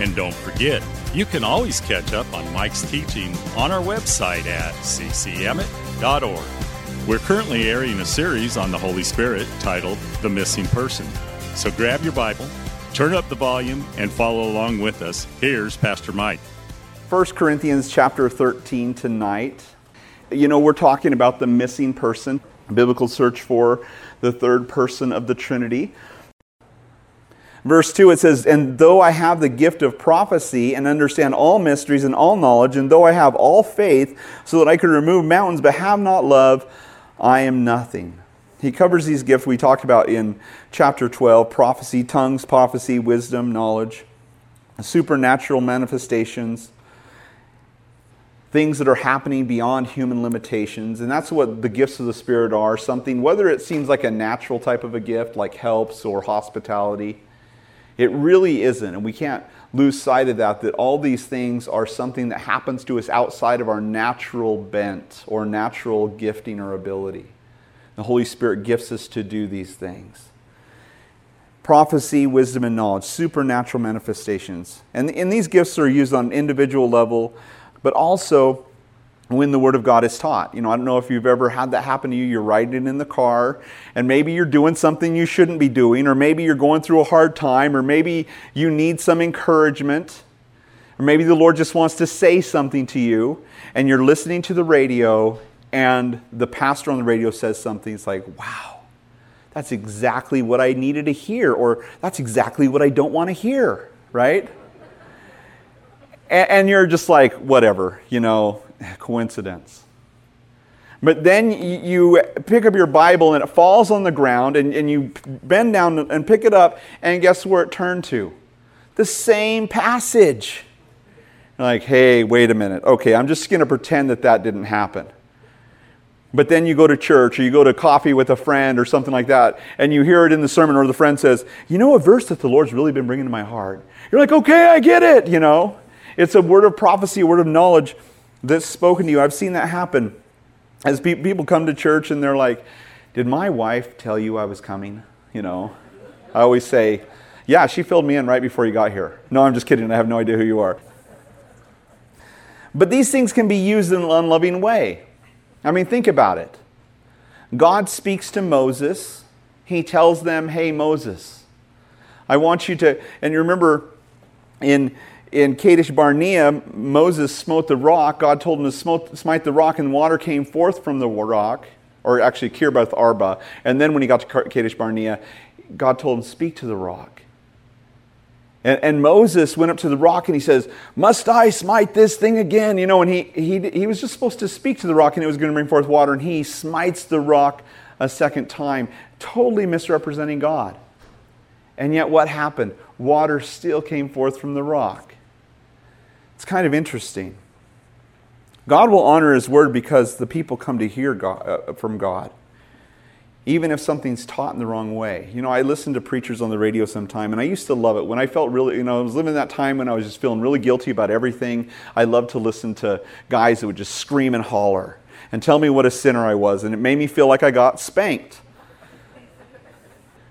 And don't forget, you can always catch up on Mike's teaching on our website at ccemmett.org. We're currently airing a series on the Holy Spirit titled The Missing Person. So grab your Bible, turn up the volume, and follow along with us. Here's Pastor Mike. 1 Corinthians chapter 13 tonight. You know, we're talking about the missing person, biblical search for the third person of the Trinity. Verse 2, it says, And though I have the gift of prophecy and understand all mysteries and all knowledge, and though I have all faith so that I could remove mountains but have not love, I am nothing. He covers these gifts we talked about in chapter 12 prophecy, tongues, prophecy, wisdom, knowledge, supernatural manifestations, things that are happening beyond human limitations. And that's what the gifts of the Spirit are something, whether it seems like a natural type of a gift, like helps or hospitality it really isn't. And we can't lose sight of that, that all these things are something that happens to us outside of our natural bent or natural gifting or ability. The Holy Spirit gifts us to do these things. Prophecy, wisdom, and knowledge, supernatural manifestations. And, and these gifts are used on an individual level, but also when the Word of God is taught. You know, I don't know if you've ever had that happen to you. You're riding in the car, and maybe you're doing something you shouldn't be doing, or maybe you're going through a hard time, or maybe you need some encouragement, or maybe the Lord just wants to say something to you, and you're listening to the radio, and the pastor on the radio says something. It's like, wow, that's exactly what I needed to hear, or that's exactly what I don't want to hear, right? and you're just like, whatever, you know, coincidence. But then you pick up your Bible and it falls on the ground, and, and you bend down and pick it up, and guess where it turned to? The same passage. You're like, hey, wait a minute. Okay, I'm just going to pretend that that didn't happen. But then you go to church or you go to coffee with a friend or something like that, and you hear it in the sermon, or the friend says, You know, a verse that the Lord's really been bringing to my heart. You're like, Okay, I get it, you know. It's a word of prophecy, a word of knowledge that's spoken to you. I've seen that happen. As pe- people come to church and they're like, Did my wife tell you I was coming? You know, I always say, Yeah, she filled me in right before you got here. No, I'm just kidding. I have no idea who you are. But these things can be used in an unloving way. I mean, think about it. God speaks to Moses. He tells them, Hey, Moses, I want you to, and you remember in in Kadesh Barnea, Moses smote the rock. God told him to smote, smite the rock, and water came forth from the rock, or actually Kirbath Arba. And then when he got to Kadesh Barnea, God told him, Speak to the rock. And, and, Moses went up to the rock and he says, Must I smite this thing again? You know, and he, he, he was just supposed to speak to the rock and it was going to bring forth water, and he smites the rock a second time, totally misrepresenting God. And yet, what happened? Water still came forth from the rock. It's kind of interesting. God will honor His word because the people come to hear God, uh, from God, even if something's taught in the wrong way. You know, I listen to preachers on the radio sometime, and I used to love it. When I felt really, you know, I was living that time when I was just feeling really guilty about everything. I loved to listen to guys that would just scream and holler and tell me what a sinner I was, and it made me feel like I got spanked.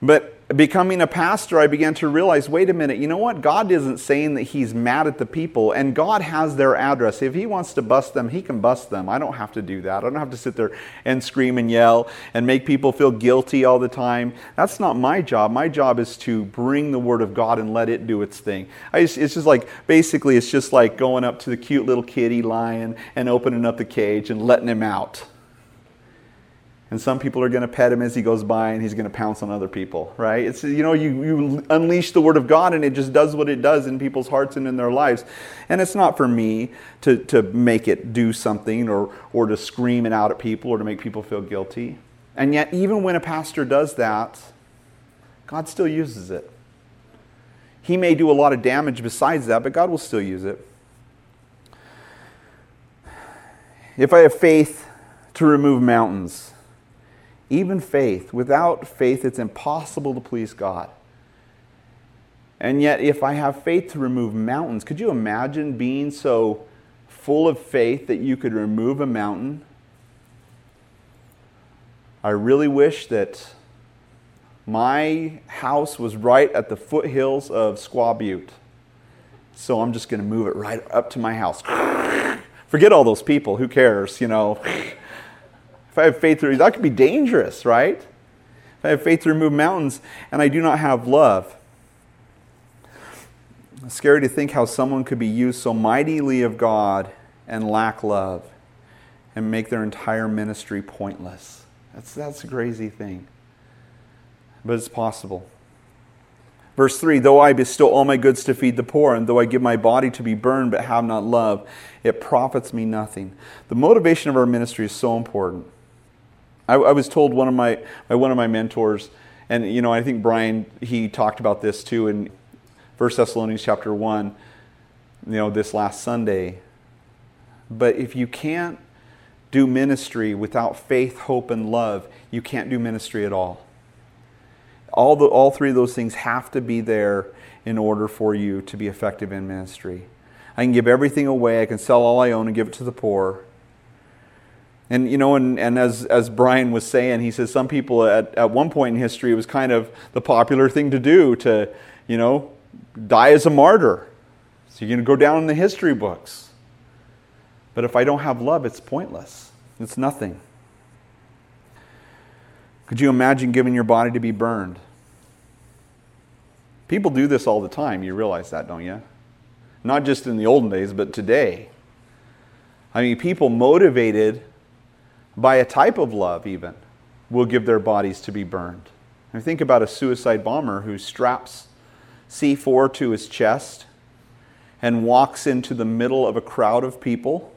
But becoming a pastor, I began to realize wait a minute, you know what? God isn't saying that He's mad at the people, and God has their address. If He wants to bust them, He can bust them. I don't have to do that. I don't have to sit there and scream and yell and make people feel guilty all the time. That's not my job. My job is to bring the Word of God and let it do its thing. Just, it's just like, basically, it's just like going up to the cute little kitty lion and opening up the cage and letting him out. And some people are going to pet him as he goes by and he's going to pounce on other people, right? It's, you know, you, you unleash the word of God and it just does what it does in people's hearts and in their lives. And it's not for me to, to make it do something or, or to scream it out at people or to make people feel guilty. And yet, even when a pastor does that, God still uses it. He may do a lot of damage besides that, but God will still use it. If I have faith to remove mountains, even faith, without faith, it's impossible to please God. And yet, if I have faith to remove mountains, could you imagine being so full of faith that you could remove a mountain? I really wish that my house was right at the foothills of Squaw Butte. So I'm just going to move it right up to my house. Forget all those people. Who cares? You know, if I have faith to, that could be dangerous, right? If I have faith to remove mountains and I do not have love. It's scary to think how someone could be used so mightily of God and lack love and make their entire ministry pointless. That's, that's a crazy thing. But it's possible. Verse 3 Though I bestow all my goods to feed the poor, and though I give my body to be burned but have not love, it profits me nothing. The motivation of our ministry is so important. I, I was told one of my, by one of my mentors, and you know, I think Brian, he talked about this too in First Thessalonians chapter 1, you know, this last Sunday. But if you can't do ministry without faith, hope, and love, you can't do ministry at all. All, the, all three of those things have to be there in order for you to be effective in ministry. I can give everything away, I can sell all I own and give it to the poor. And you know, and, and as, as Brian was saying, he says some people at, at one point in history it was kind of the popular thing to do to, you know, die as a martyr. So you're to go down in the history books. But if I don't have love, it's pointless. It's nothing. Could you imagine giving your body to be burned? People do this all the time. You realize that, don't you? Not just in the olden days, but today. I mean, people motivated by a type of love, even, will give their bodies to be burned. I think about a suicide bomber who straps C4 to his chest and walks into the middle of a crowd of people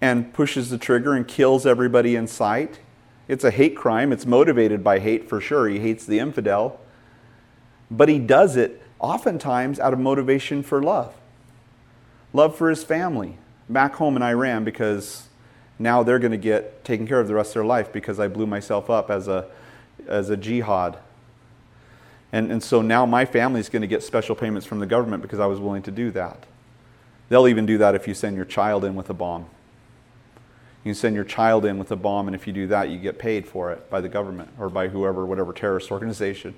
and pushes the trigger and kills everybody in sight. It's a hate crime. It's motivated by hate for sure. He hates the infidel. But he does it oftentimes out of motivation for love love for his family back home in Iran because now they're going to get taken care of the rest of their life because I blew myself up as a, as a jihad. And, and so now my family is going to get special payments from the government because I was willing to do that. They'll even do that if you send your child in with a bomb. You can send your child in with a bomb, and if you do that, you get paid for it by the government or by whoever, whatever terrorist organization.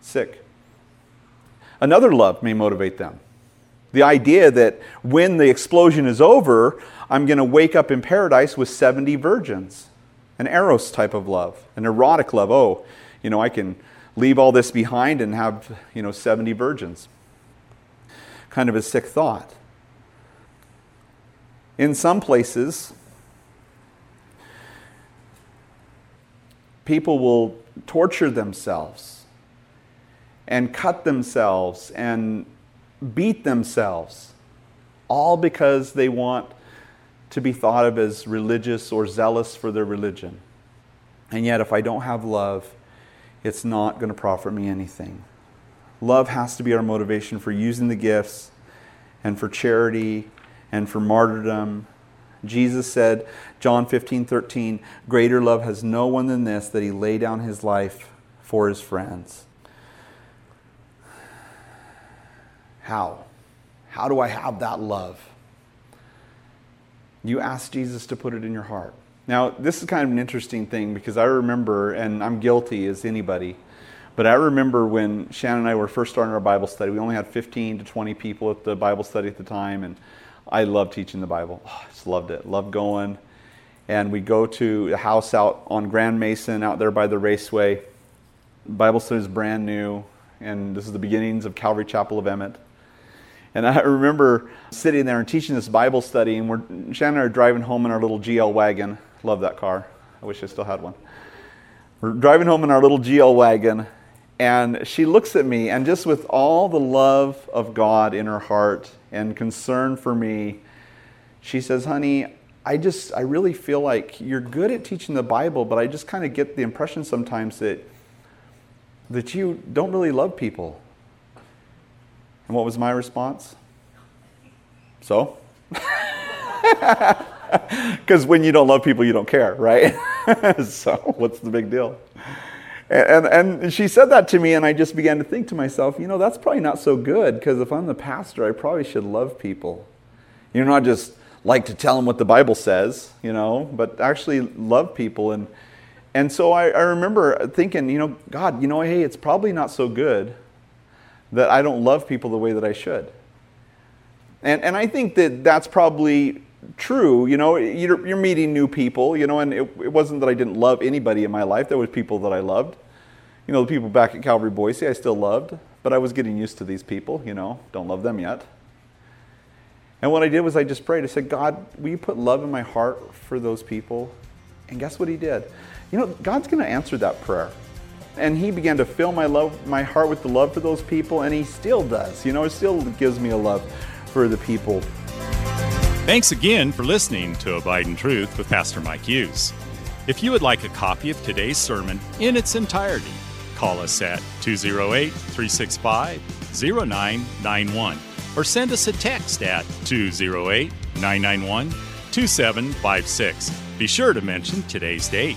Sick. Another love may motivate them. The idea that when the explosion is over, I'm going to wake up in paradise with 70 virgins. An eros type of love, an erotic love. Oh, you know, I can leave all this behind and have, you know, 70 virgins. Kind of a sick thought. In some places, people will torture themselves and cut themselves and beat themselves, all because they want to be thought of as religious or zealous for their religion. And yet, if I don't have love, it's not going to profit me anything. Love has to be our motivation for using the gifts and for charity and for martyrdom Jesus said, John 15, 13, greater love has no one than this, that he lay down his life for his friends. How? How do I have that love? You ask Jesus to put it in your heart. Now, this is kind of an interesting thing because I remember, and I'm guilty as anybody, but I remember when Shannon and I were first starting our Bible study, we only had 15 to 20 people at the Bible study at the time, and I loved teaching the Bible. Oh, I just loved it. Loved going. And we go to a house out on Grand Mason, out there by the raceway. Bible study is brand new, and this is the beginnings of Calvary Chapel of Emmett. And I remember sitting there and teaching this Bible study, and we're, Shannon and I are driving home in our little GL wagon. Love that car. I wish I still had one. We're driving home in our little GL wagon, and she looks at me, and just with all the love of God in her heart and concern for me, she says, Honey, I just, I really feel like you're good at teaching the Bible, but I just kind of get the impression sometimes that, that you don't really love people. And what was my response? So? Because when you don't love people, you don't care, right? so what's the big deal? And, and, and she said that to me, and I just began to think to myself, you know, that's probably not so good, because if I'm the pastor, I probably should love people. You know, not just like to tell them what the Bible says, you know, but actually love people. And, and so I, I remember thinking, you know, God, you know, hey, it's probably not so good that I don't love people the way that I should. And, and I think that that's probably true. You know, you're, you're meeting new people, you know, and it, it, wasn't that I didn't love anybody in my life. There was people that I loved. You know, the people back at Calvary Boise I still loved, but I was getting used to these people, you know, don't love them yet. And what I did was I just prayed. I said, God, will you put love in my heart for those people? And guess what he did? You know, God's going to answer that prayer. And he began to fill my love, my heart with the love for those people, and he still does. You know, it still gives me a love for the people Thanks again for listening to Abide in Truth with Pastor Mike Hughes. If you would like a copy of today's sermon in its entirety, call us at 208 365 0991 or send us a text at 208 991 2756. Be sure to mention today's date.